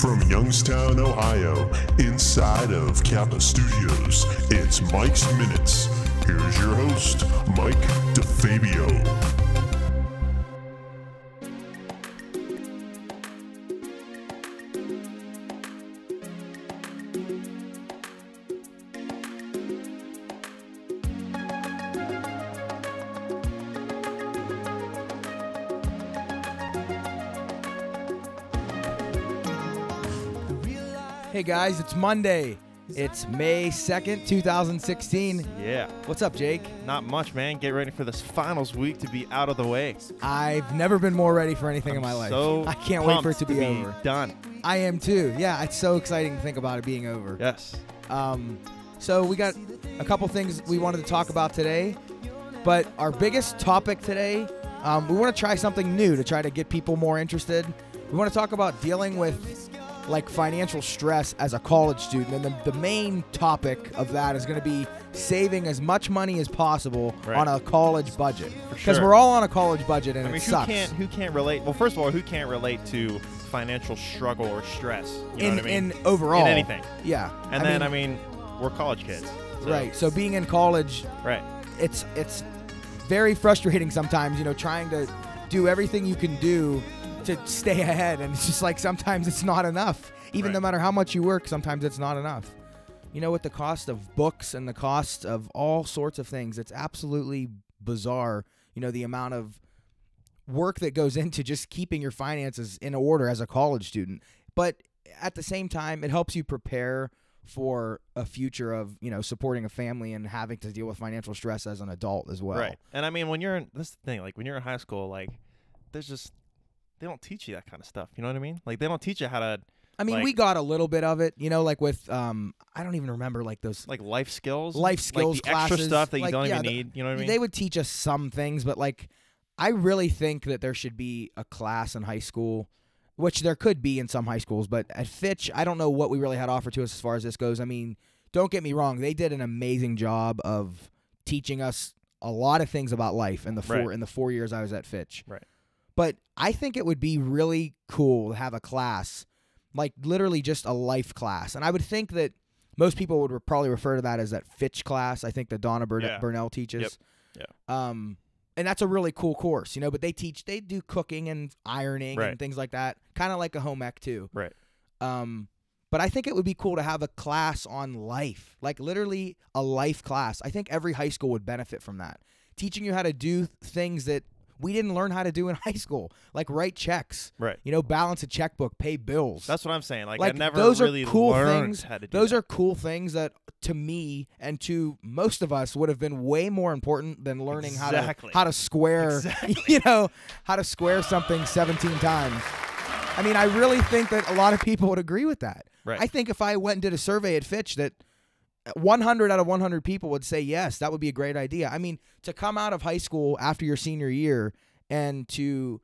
From Youngstown, Ohio, inside of Kappa Studios, it's Mike's Minutes. Here's your host, Mike DeFabio. Guys, it's Monday. It's May 2nd, 2016. Yeah, What's up, Jake? not much, man. Get ready for this finals week to be out of the way. I've never been more ready for anything in my life. So I can't wait for it pumped to be, over. done. I am too. Yeah, it's so exciting to think about it being over. Yes. Um, so we got a couple things we wanted to talk about today, but our biggest topic today, um, we want to try something new to try to get people more interested. We want to talk about dealing with like financial stress as a college student, and the, the main topic of that is going to be saving as much money as possible Right. on a college budget. Because sure. we're all on a college budget, and I mean, it who sucks. can't who can't relate? Well, first of all, who can't relate to financial struggle or stress? You know in what I mean? in overall In anything. Yeah, and I then mean, I mean, we're college kids. so- right. So being in college Right. it's it's very frustrating sometimes you know trying to do everything you can do to stay ahead and it's just like sometimes it's not enough. Even no matter how much you work sometimes it's not enough. You know with the cost of books and the cost of all sorts of things it's absolutely bizarre you know the amount of work that goes into just keeping your finances in order as a college student. But at the same time it helps you prepare for a future of you know supporting a family and having to deal with financial stress as an adult as well. Right. And I mean, when you're in this is the thing, like when you're in high school, like there's just they don't teach you that kind of stuff. You know what I mean? Like they don't teach you how to I mean, Like- we got a little bit of it, you know, like with um, I don't even remember like those like life skills, life skills like the extra stuff that you like, don't yeah, even the- need. You know what I mean? They would teach us some things, but like, I really think that there should be a class in high school, which there could be in some high schools, but at Fitch, I don't know what we really had to offer to us as far as this goes. I mean, don't get me wrong, they did an amazing job of teaching us a lot of things about life in the four Right. in the four years I was at Fitch. Right. But I think it would be really cool to have a class, like literally just a life class, and I would think that most people would re- probably refer to that as that Fitch class. I think that Donna Burn- Yeah. Burnell teaches. Yep. Um, and that's a really cool course, you know. But they teach, they do cooking and ironing Right. and things like that, kind of like a home ec too. Right. Um, but I think it would be cool to have a class on life, like literally a life class. I think every high school would benefit from that, teaching you how to do things that we didn't learn how to do in high school, like write checks, right. you know, balance a checkbook, pay bills. That's what I'm saying. Like, Like, I never those are really cool learned things. how to do Those that. are cool things that to me and to most of us would have been way more important than learning Exactly. how to how to square Exactly. you know, how to square something 17 times. I mean, I really think that a lot of people would agree with that. Right. I think if I went and did a survey at Fitch that 100 out of 100 people would say yes, that would be a great idea. I mean, to come out of high school after your senior year and to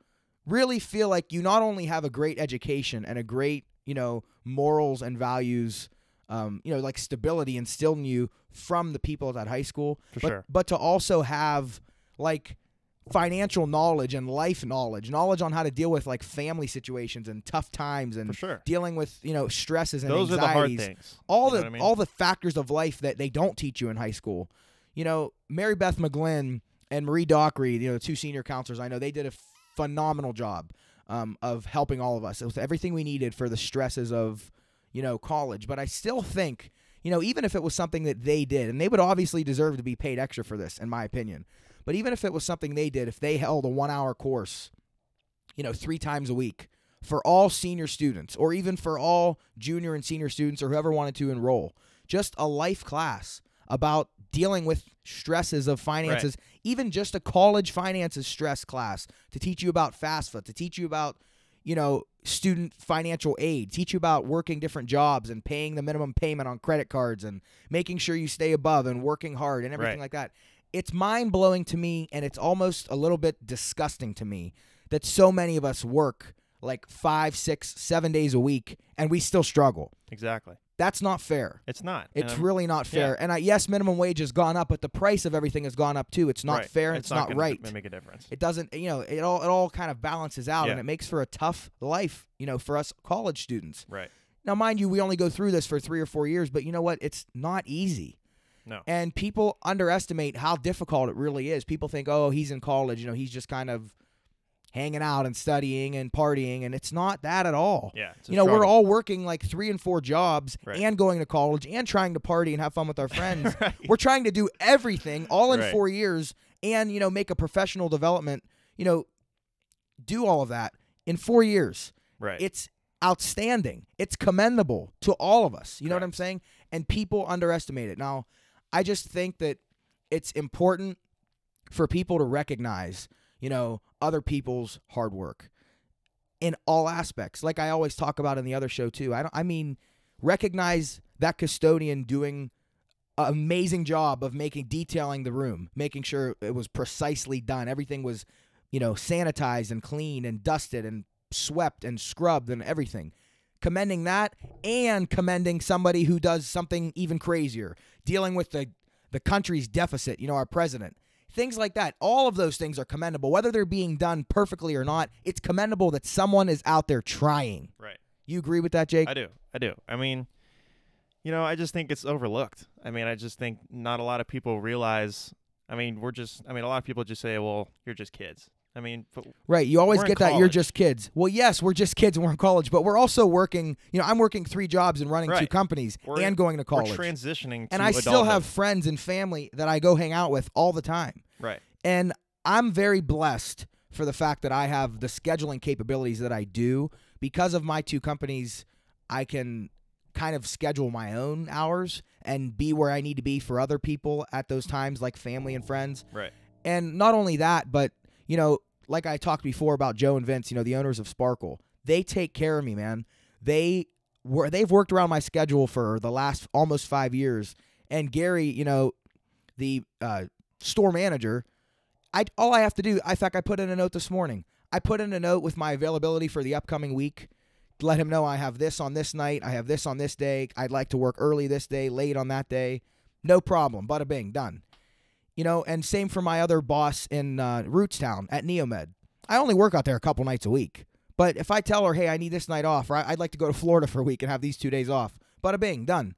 really feel like you not only have a great education and a great, you know, morals and values, um, you know, like stability instilled in you from the people at that high school, For but, sure. but to also have like financial knowledge and life knowledge, knowledge on how to deal with like family situations and tough times and sure. dealing with, you know, stresses and Those are the hard anxieties things. all You the I mean? all the factors of life that they don't teach you in high school. You know, Mary Beth McGlynn and Marie Dockery, you know, the two senior counselors I know, they did a phenomenal job um, of helping all of us with everything we needed for the stresses of, you know, college. But I still think, you know, even if it was something that they did, and they would obviously deserve to be paid extra for this, in my opinion. But even if it was something they did, if they held a one hour course, you know, three times a week for all senior students, or even for all junior and senior students, or whoever wanted to enroll, just a life class about dealing with stresses of finances, even just a college finances stress class to teach you about FAFSA, to teach you about, you know, student financial aid, teach you about working different jobs and paying the minimum payment on credit cards and making sure you stay above and working hard and everything Right. like that. It's mind blowing to me and it's almost a little bit disgusting to me that so many of us work like five, six, seven days a week, and we still struggle. Exactly. That's not fair. It's not. It's Um, really not fair. yeah. And I, yes, minimum wage has gone up, but the price of everything has gone up too. It's not right. fair. and It's, not, gonna right. Make a difference. It doesn't, you know, it all it all kind of balances out, and it makes for a tough life, you know, for us college students. right. Now, mind you, we only go through this for three or four years, but you know what? It's not easy. No. And people underestimate how difficult it really is. People think, oh, he's in college, you know, he's just kind of hanging out and studying and partying, and it's not that at all. Yeah. You know, we're all working like three and four jobs Right. and going to college and trying to party and have fun with our friends. Right. We're trying to do everything all in Right. four years and, you know, make a professional development, you know, do all of that in four years. right. It's outstanding. It's commendable to all of us. You know what I'm saying? And people underestimate it. Now, I just think that it's important for people to recognize, you know, other people's hard work in all aspects. Like I always talk about in the other show too. I don't I mean recognize that custodian doing an amazing job of making detailing the room, making sure it was precisely done. Everything was, you know, sanitized and clean and dusted and swept and scrubbed and everything. Commending that and commending somebody who does something even crazier, dealing with the the country's deficit, you know, our president. Things like that. All of those things are commendable. Whether they're being done perfectly or not, it's commendable that someone is out there trying. right. You agree with that, Jake? I do. I do. I mean, you know, I just think it's overlooked. I mean, I just think not a lot of people realize. I mean, we're just. I mean, a lot of people just say, "Well, you're just kids." I mean, Right. You always get that you're just kids. Well, yes, we're just kids and we're in college, but we're also working. You know, I'm working three jobs and running two companies We're- and going to we're college. transitioning. and I still have friends and family that I go hang out with all the time. right. And I'm very blessed for the fact that I have the scheduling capabilities that I do. Because of my two companies, I can kind of schedule my own hours and be where I need to be for other people at those times, like family and friends. Right. And not only that, but you know, like I talked before about Joe and Vince, you know, the owners of Sparkle, they take care of me, man. They were they've worked around my schedule for the last almost five years. And Gary, you know, the uh, store manager, I all I have to do, in fact, I put in a note this morning. I put in a note with my availability for the upcoming week. Let him know I have this on this night. I have this on this day. I'd like to work early this day, late on that day. No problem. Bada bing, done. You know, and same for my other boss in uh, Rootstown at Neomed. I only work out there a couple nights a week. But if I tell her, hey, I need this night off, or I'd like to go to Florida for a week and have these two days off, bada bing, done.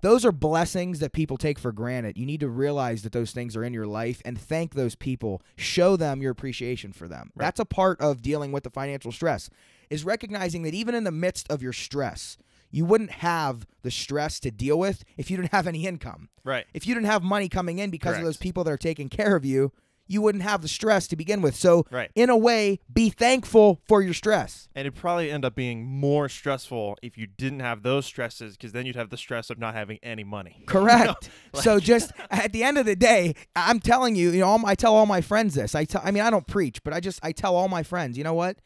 Those are blessings that people take for granted. You need to realize that those things are in your life and thank those people. Show them your appreciation for them. Right. That's a part of dealing with the financial stress. Is recognizing that even in the midst of your stress, you wouldn't have the stress to deal with if you didn't have any income. Right. If you didn't have money coming in because of those people that are taking care of you, you wouldn't have the stress to begin with. So, Right. in a way, be thankful for your stress. And it'd probably end up being more stressful if you didn't have those stresses, because then you'd have the stress of not having any money. Correct. like- so just at the end of the day, I'm telling you, you know, I tell all my friends this. I tell, I mean, I don't preach, but I just I tell all my friends, you know what?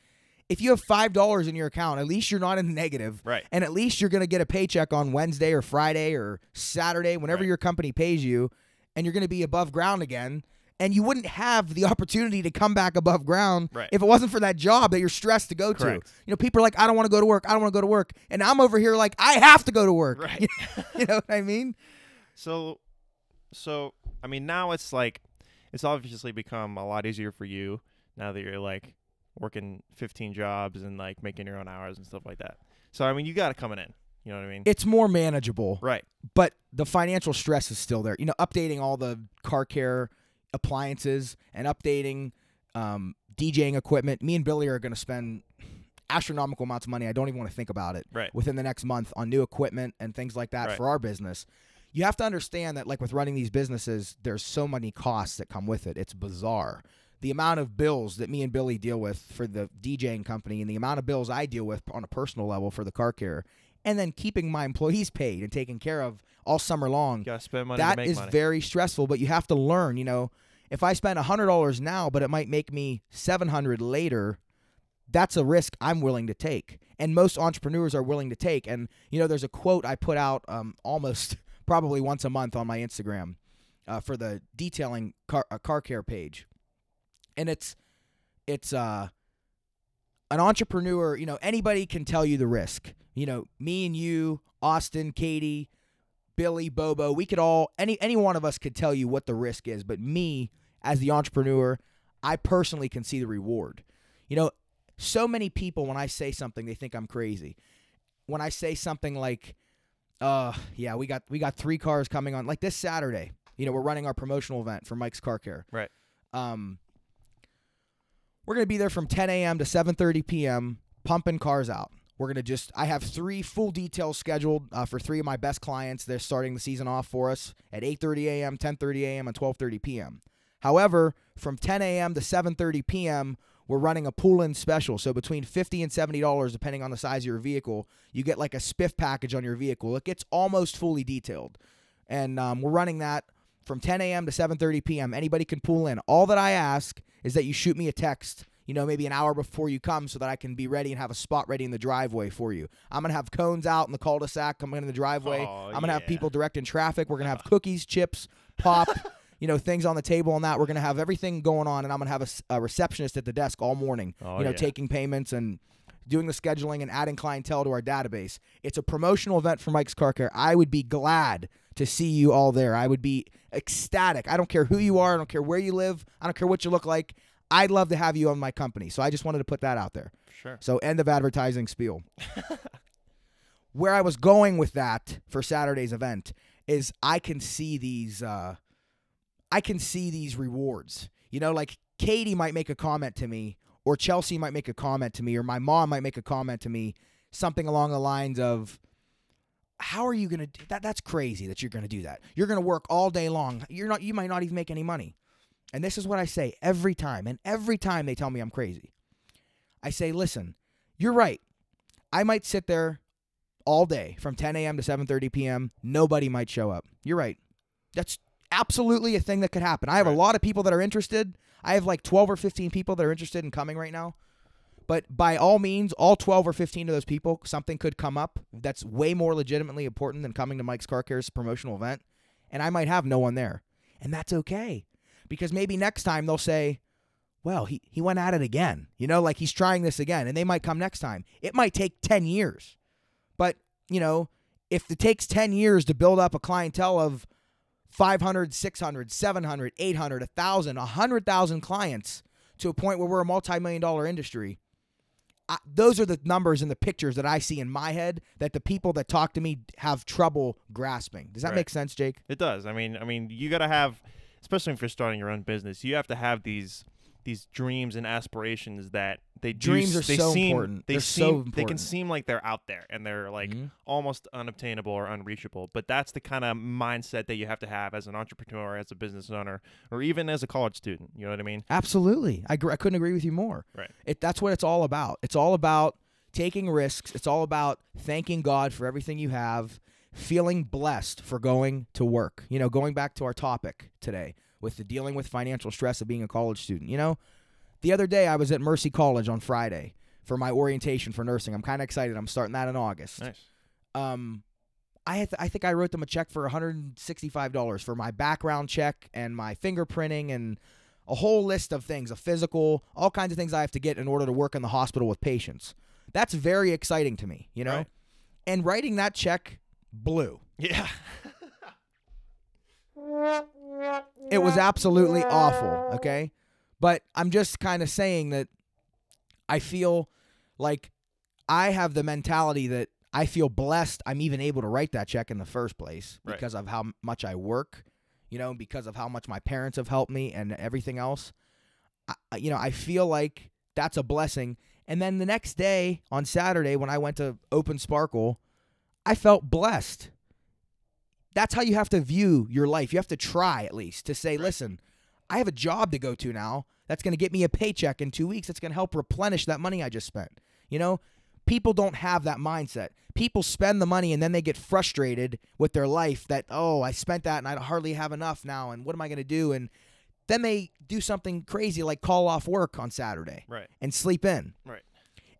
If you have five dollars in your account, at least you're not in the negative, Right. and at least you're gonna get a paycheck on Wednesday or Friday or Saturday, whenever Right. your company pays you, and you're gonna be above ground again. And you wouldn't have the opportunity to come back above ground Right. if it wasn't for that job that you're stressed to go Correct. to. You know, people are like, I don't want to go to work. I don't want to go to work. And I'm over here like, I have to go to work. Right. you know what I mean? So, so I mean, now it's like it's obviously become a lot easier for you now that you're like working 15 jobs and like making your own hours and stuff like that. So I mean, you got it coming in. You know what I mean? It's more manageable, right. but the financial stress is still there. You know, updating all the car care appliances and updating um, DJing equipment. Me and Billy are going to spend astronomical amounts of money. I don't even want to think about it Right. within the next month on new equipment and things like that Right. for our business. You have to understand that, like with running these businesses, there's so many costs that come with it. It's bizarre. The amount of bills that me and Billy deal with for the DJing company and the amount of bills I deal with on a personal level for the car care, and then keeping my employees paid and taken care of all summer long. You spend money That is money. very stressful, but you have to learn, you know, if I spend $100 now, but it might make me 700 later, that's a risk I'm willing to take. And most entrepreneurs are willing to take. And, you know, there's a quote I put out um, almost probably once a month on my Instagram uh, for the detailing car, uh, car care page. And it's, it's, uh, an entrepreneur, you know, anybody can tell you the risk. You know, me and you, Austin, Katie, Billy, Bobo, we could all any any one of us could tell you what the risk is, but me as the entrepreneur, I personally can see the reward. You know, so many people when I say something, they think I'm crazy. When I say something like uh yeah, we got we got 3 cars coming on like this Saturday. You know, we're running our promotional event for Mike's Car Care. Right. Um we're going to be there from 10 a.m. to 7:30 p.m. pumping cars out. We're going to just I have three full details scheduled uh, for three of my best clients. They're starting the season off for us at 8:30 a.m., 10:30 a.m., and 12:30 p.m. However, from 10 a.m. to 7:30 p.m., we're running a pull-in special. So between 50 and 70 dollars, depending on the size of your vehicle, you get like a spiff package on your vehicle. It gets almost fully detailed, and um, we're running that from 10 a.m. to 7:30 p.m. Anybody can pull in. All that I ask is that you shoot me a text. You know, maybe an hour before you come, so that I can be ready and have a spot ready in the driveway for you. I'm gonna have cones out in the cul-de-sac coming in the driveway. Oh, I'm gonna have people directing traffic. We're gonna have cookies, chips, pop. you know, things on the table and that. We're gonna have everything going on, and I'm gonna have a receptionist at the desk all morning. Oh, you know, yeah. taking payments and doing the scheduling and adding clientele to our database. It's a promotional event for Mike's Car Care. I would be glad to see you all there. I would be ecstatic. I don't care who you are. I don't care where you live. I don't care what you look like. I'd love to have you on my company. So I just wanted to put that out there. Sure. So end of advertising spiel. Where I was going with that for Saturday's event is I can see these uh I can see these rewards. You know, like Katie might make a comment to me or Chelsea might make a comment to me or my mom might make a comment to me something along the lines of how are you going to do that that's crazy that you're going to do that. You're going to work all day long. You're not you might not even make any money. And this is what I say every time and every time they tell me I'm crazy. I say, "Listen, you're right. I might sit there all day from 10 a.m. to 7:30 p.m. Nobody might show up. You're right. That's absolutely a thing that could happen. I have a lot of people that are interested. I have like 12 or 15 people that are interested in coming right now. But by all means, all 12 or 15 of those people, something could come up that's way more legitimately important than coming to Mike's Car Care's promotional event. And I might have no one there. And that's okay. Because maybe next time they'll say, well, he, he went at it again. You know, like he's trying this again. And they might come next time. It might take 10 years. But, you know, if it takes 10 years to build up a clientele of 500, 600, 700, 800, 1,000, 100,000 clients to a point where we're a multi million dollar industry, I, those are the numbers and the pictures that I see in my head that the people that talk to me have trouble grasping. Does that Right. make sense, Jake? It does. I mean, I mean, you got to have, especially if you're starting your own business, you have to have these these dreams and aspirations that they Dreams s- are they so seem, important. They They're seem so they can seem like they're out there and they're like Mhm. almost unobtainable or unreachable. But that's the kind of mindset that you have to have as an entrepreneur, as a business owner, or even as a college student. You know what I mean? Absolutely. I, gr- I couldn't agree with you more. Right. It, that's what it's all about. It's all about taking risks. It's all about thanking God for everything you have, feeling blessed for going to work. You know, going back to our topic today with the dealing with financial stress of being a college student. You know, the other day I was at Mercy College on Friday for my orientation for nursing. I'm kind of excited. I'm starting that in August. Nice. um I had I think I wrote them a check for $165 for my background check and my fingerprinting and a whole list of things, a physical, all kinds of things I have to get in order to work in the hospital with patients. That's very exciting to me, you know? Right. And writing that check blew. Yeah. It was absolutely awful, okay? But I'm just kind of saying that I feel like I have the mentality that I feel blessed I'm even able to write that check in the first place Right. because of how much I work, you know, because of how much my parents have helped me and everything else. I, you know, I feel like that's a blessing. And then the next day on Saturday when I went to Open Sparkle, I felt blessed. That's how you have to view your life. You have to try at least to say, listen, I have a job to go to now that's going to get me a paycheck in two weeks. That's going to help replenish that money I just spent. You know, people don't have that mindset. People spend the money and then they get frustrated with their life that, oh, I spent that and I hardly have enough now. And what am I going to do? And then they do something crazy like call off work on Saturday Right. and sleep in. Right.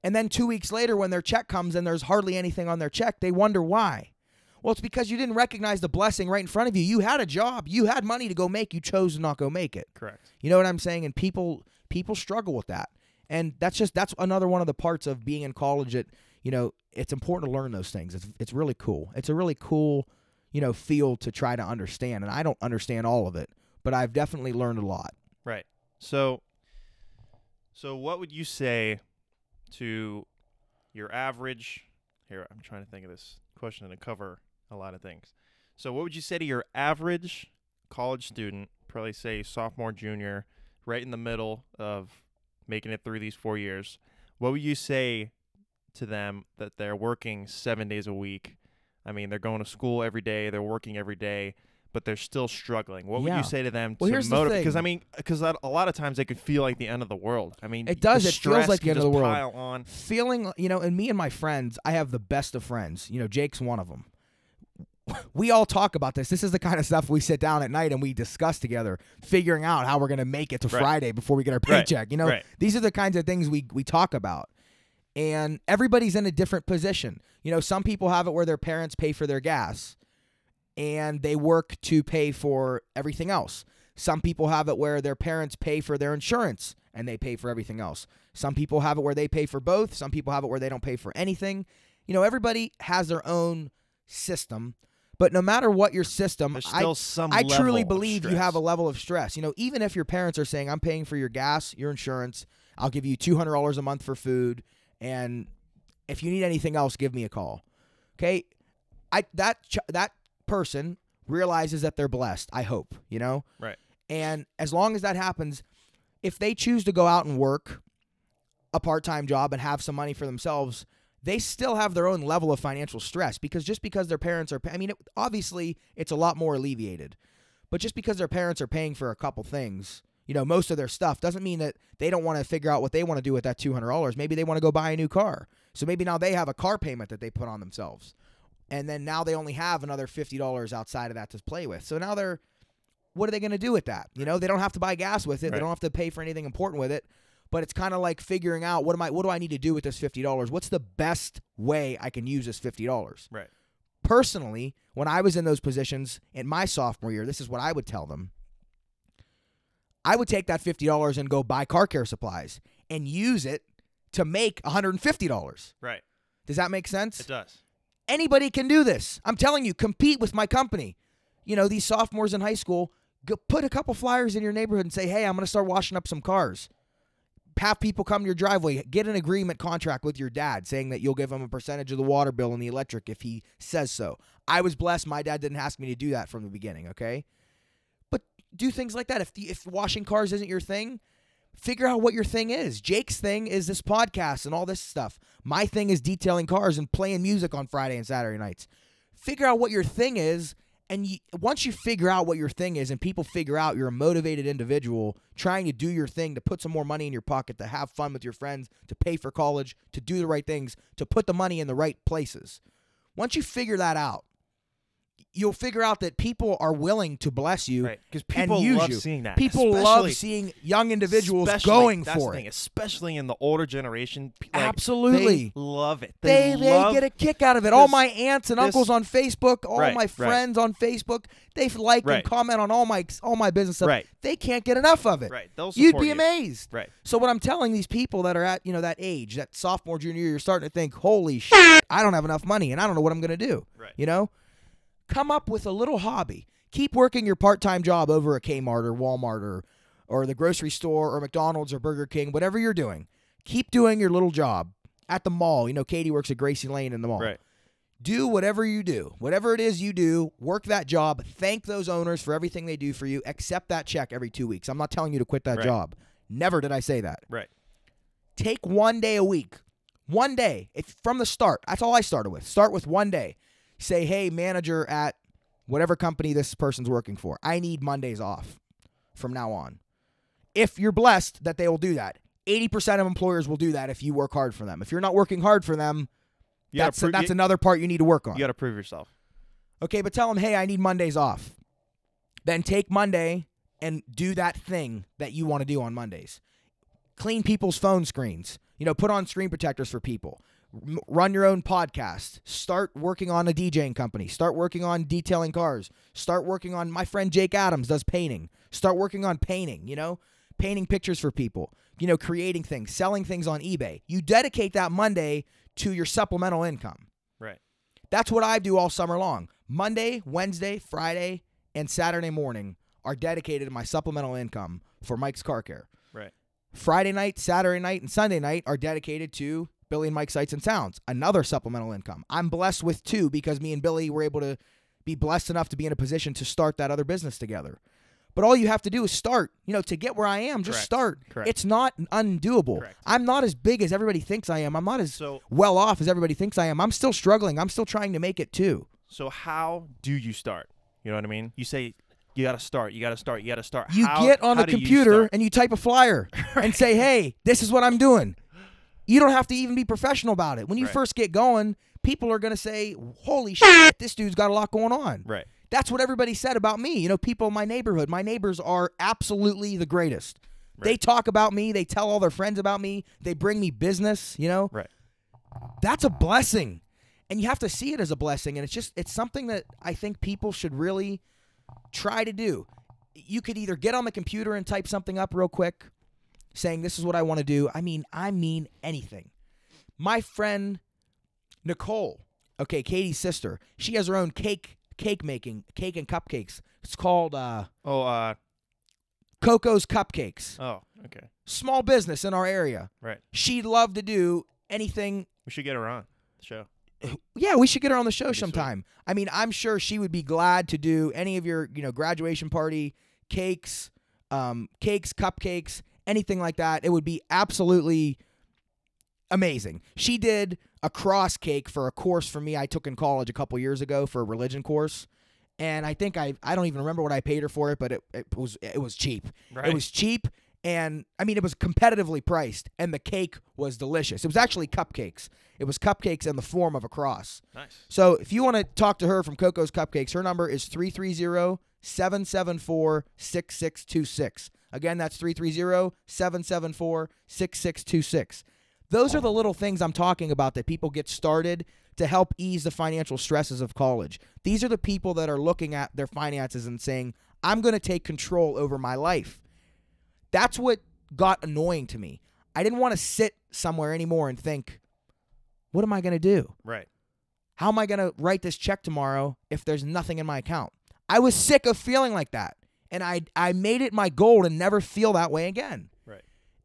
And then two weeks later, when their check comes and there's hardly anything on their check, they wonder why. Well, it's because you didn't recognize the blessing right in front of you. You had a job, you had money to go make, you chose to not go make it. Correct. You know what I'm saying? And people people struggle with that. And that's just that's another one of the parts of being in college that, you know, it's important to learn those things. It's it's really cool. It's a really cool, you know, field to try to understand. And I don't understand all of it, but I've definitely learned a lot. Right. So so what would you say to your average here I'm trying to think of this question to cover a lot of things. So what would you say to your average college student, probably say sophomore, junior, right in the middle of making it through these 4 years? What would you say to them that they're working 7 days a week? I mean, they're going to school every day, they're working every day, but they're still struggling. What would Yeah. you say to them Well, to here's the motivate? Because I mean, because a lot of times it could feel like the end of the world. I mean, It does, The it feels stress like the can end of the world. Pile on. feeling you know and me and my friends i have the best of friends you know jake's one of them we all talk about this this is the kind of stuff we sit down at night and we discuss together figuring out how we're going to make it to Right. friday before we get our Right. paycheck you know Right. these are the kinds of things we we talk about and everybody's in a different position you know some people have it where their parents pay for their gas and they work to pay for everything else some people have it where their parents pay for their insurance and they pay for everything else. Some people have it where they pay for both. Some people have it where they don't pay for anything. You know, everybody has their own system, but no matter what your system, I. I truly believe you have a level of stress. You know, even if your parents are saying, I'm paying for your gas, your insurance, I'll give you $200 a month for food, and if you need anything else, give me a call. Okay? I that ch- that person realizes that they're blessed, I hope, you know? Right. And as long as that happens, if they choose to go out and work a part-time job and have some money for themselves, they still have their own level of financial stress because just because their parents are I mean, it, obviously it's a lot more alleviated. But just because their parents are paying for a couple things, you know, most of their stuff doesn't mean that they don't want to figure out what they want to do with that $200. Maybe they want to go buy a new car. So maybe now they have a car payment that they put on themselves. And then now they only have another $50 outside of that to play with. So now they're what are they going to do with that? You know, they don't have to buy gas with it. They don't have to pay for anything important with it. But it's kind of like figuring out what am I what do I need to do with this $50? What's the best way I can use this $50? Right. personally, when I was in those positions in my sophomore year, this is what I would tell them. I would take that $50 and go buy car care supplies and use it to make $150. Right. Does that make sense? It does. Anybody can do this. I'm telling you, compete with my company. You know, these sophomores in high school, go put a couple flyers in your neighborhood and say, hey, I'm going to start washing up some cars. Have people come to your driveway. Get an agreement contract with your dad saying that you'll give him a percentage of the water bill and the electric if he says so. I was blessed. My dad didn't ask me to do that from the beginning, okay? But do things like that. If, the, if washing cars isn't your thing, figure out what your thing is. Jake's thing is this podcast and all this stuff. My thing is detailing cars and playing music on Friday and Saturday nights. Figure out what your thing is. And you, once you figure out what your thing is, and people figure out you're a motivated individual trying to do your thing, to put some more money in your pocket, to have fun with your friends, to pay for college, to do the right things, to put the money in the right places. Once you figure that out, you'll figure out that people are willing to bless you Right. Because and people use love you. seeing that. People especially- love seeing young individuals going for thing, it. especially in the older generation. like, Absolutely. they love it. They, They, they get a kick out of it. All my aunts and this- uncles on Facebook, all Right, my right. friends on Facebook, they like and comment on all my all my business stuff. Right. They can't get enough of it. Right. They'll You'd be you. amazed. Right. So what I'm telling these people that are at you know that age, that sophomore junior year, you're starting to think, holy shit, I don't have enough money and I don't know what I'm gonna do. Right. You know, come up with a little hobby. Keep working your part-time job over at Kmart or Walmart or or the grocery store or McDonald's or Burger King, whatever you're doing. Keep doing your little job at the mall. You know, Katie works at Gracie Lane in the mall Right. do whatever you do. Whatever it is you do, work that job. Thank those owners for everything they do for you. Accept that check every two weeks. I'm not telling you to quit that Right. job. Never did I say that. Right. Take one day a week. One day. If from the start. That's all I started with. Start with one day. Say, hey, manager at whatever company this person's working for. I need Mondays off from now on. If you're blessed that they will do that. 80% of employers will do that if you work hard for them. If you're not working hard for them, You that's that's you, another part you need to work on. you got to prove yourself. Okay, but tell them, hey, I need Mondays off. Then take Monday and do that thing that you want to do on Mondays. Clean people's phone screens. You know, put on screen protectors for people. Run your own podcast. Start working on a DJing company. Start working on detailing cars. Start working on my friend Jake Adams does painting. Start working on painting, you know? painting pictures for people, you know, creating things, selling things on eBay. You dedicate that Monday to your supplemental income. Right. That's what I do all summer long. Monday, Wednesday, Friday, and Saturday morning are dedicated to my supplemental income for Mike's Car Care. Right. Friday night, Saturday night, and Sunday night are dedicated to Billy and Mike Sights and Sounds, another supplemental income. I'm blessed with two because me and Billy were able to be blessed enough to be in a position to start that other business together. But all you have to do is start. You know, to get where I am, just Correct. start. Correct. It's not undoable. Correct. I'm not as big as everybody thinks I am. I'm not as So well off as everybody thinks I am. I'm still struggling. I'm still trying to make it too. so how do you start? You know what I mean? You say you got to start. You got to start. You got to start. You How- get on the you computer start? and you type a flyer and say, "Hey, this is what I'm doing." You don't have to even be professional about it. When you Right. first get going, people are going to say, "Holy shit, this dude's got a lot going on." Right. That's what everybody said about me. You know, people in my neighborhood, my neighbors are absolutely the greatest. They talk about me, they tell all their friends about me, they bring me business, you know? Right. That's a blessing. And you have to see it as a blessing and it's just it's something that I think people should really try to do. You could either get on the computer and type something up real quick saying this is what I want to do. I mean, I mean anything. My friend Nicole, okay, Katie's sister, she has her own cake cake making, cake and cupcakes. It's called uh Oh. Uh. Coco's Cupcakes. Oh. Okay. Small business in our area. Right. She'd love to do anything. We should get her on the show. Yeah, we should get her on the show That'd sometime. I mean, I'm sure she would be glad to do any of your, you know, graduation party cakes, um, cakes, cupcakes, anything like that. It would be absolutely amazing. She did a cross cake for a course for me I took in college a couple years ago for a religion course. And I think I I don't even remember what I paid her for it, but it, it was it was cheap. Right. It was cheap and I mean it was competitively priced and the cake was delicious. It was actually cupcakes. It was cupcakes in the form of a cross. nice. So if you want to talk to her from Coco's Cupcakes, her number is 330-774-6626. Again, that's 330-774-6626. Those are the little things I'm talking about that people get started to help ease the financial stresses of college. These are the people that are looking at their finances and saying, "I'm going to take control over my life." That's what got annoying to me. I didn't want to sit somewhere anymore and think, "What am I going to do?" Right. How am I going to write this check tomorrow if there's nothing in my account? I was sick of feeling like that. And I I made it my goal to never feel that way again. Right.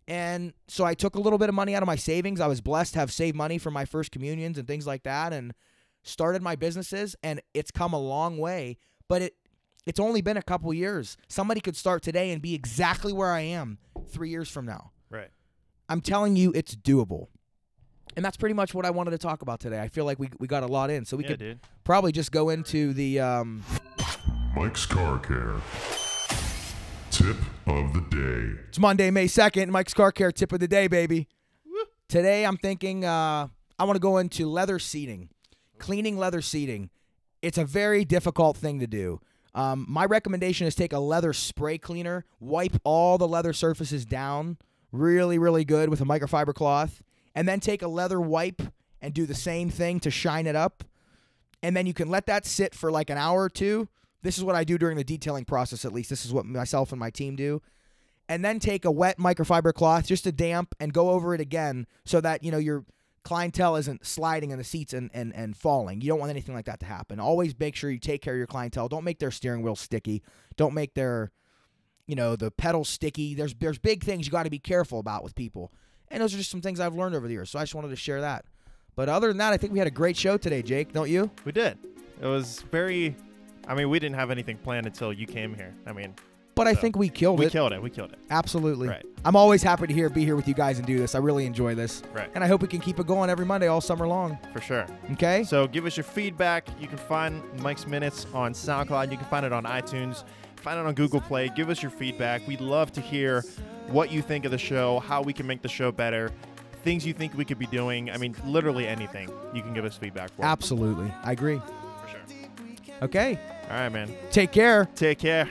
And so I took a little bit of money out of my savings. I was blessed to have saved money for my first communions and things like that and started my businesses and it's come a long way, but it it's only been a couple years. Somebody could start today and be exactly where I am 3 years from now. Right. I'm telling you it's doable. And that's pretty much what I wanted to talk about today. I feel like we we got a lot in, so we yeah, could dude. probably just go into the um Mike's Car Care. Tip of the day. It's Monday, May 2nd. Mike's Car Care tip of the day, baby. Today I'm thinking uh, I want to go into leather seating, cleaning leather seating. It's a very difficult thing to do. Um, my recommendation is take a leather spray cleaner, wipe all the leather surfaces down really, really good with a microfiber cloth, and then take a leather wipe and do the same thing to shine it up. And then you can let that sit for like an hour or two. This is what I do during the detailing process, at least. This is what myself and my team do. And then take a wet microfiber cloth just to damp and go over it again so that you know your clientele isn't sliding in the seats and, and, and falling. You don't want anything like that to happen. Always make sure you take care of your clientele. Don't make their steering wheel sticky. Don't make their you know the pedals sticky. There's there's big things you got to be careful about with people. And those are just some things i've learned over the years so i just wanted to share that. But other than that i think we had a great show today jake. Don't you? We did. It was very. I mean, we didn't have anything planned until you came here. I mean, but i So, think we killed it. we it killed it. We killed it. absolutely Right. i'm always happy to here be here with you guys and do this i really enjoy this Right. and I hope we can keep it going every Monday all summer long. For sure. Okay? So give us your feedback. You can find Mike's Minutes on SoundCloud. You can find it on iTunes. Find it on Google Play. Give us your feedback. We'd love to hear what you think of the show, how we can make the show better, things you think we could be doing. I mean, literally anything. You can give us feedback for. Absolutely. I agree. For sure. Okay. All right, man. Take care. Take care.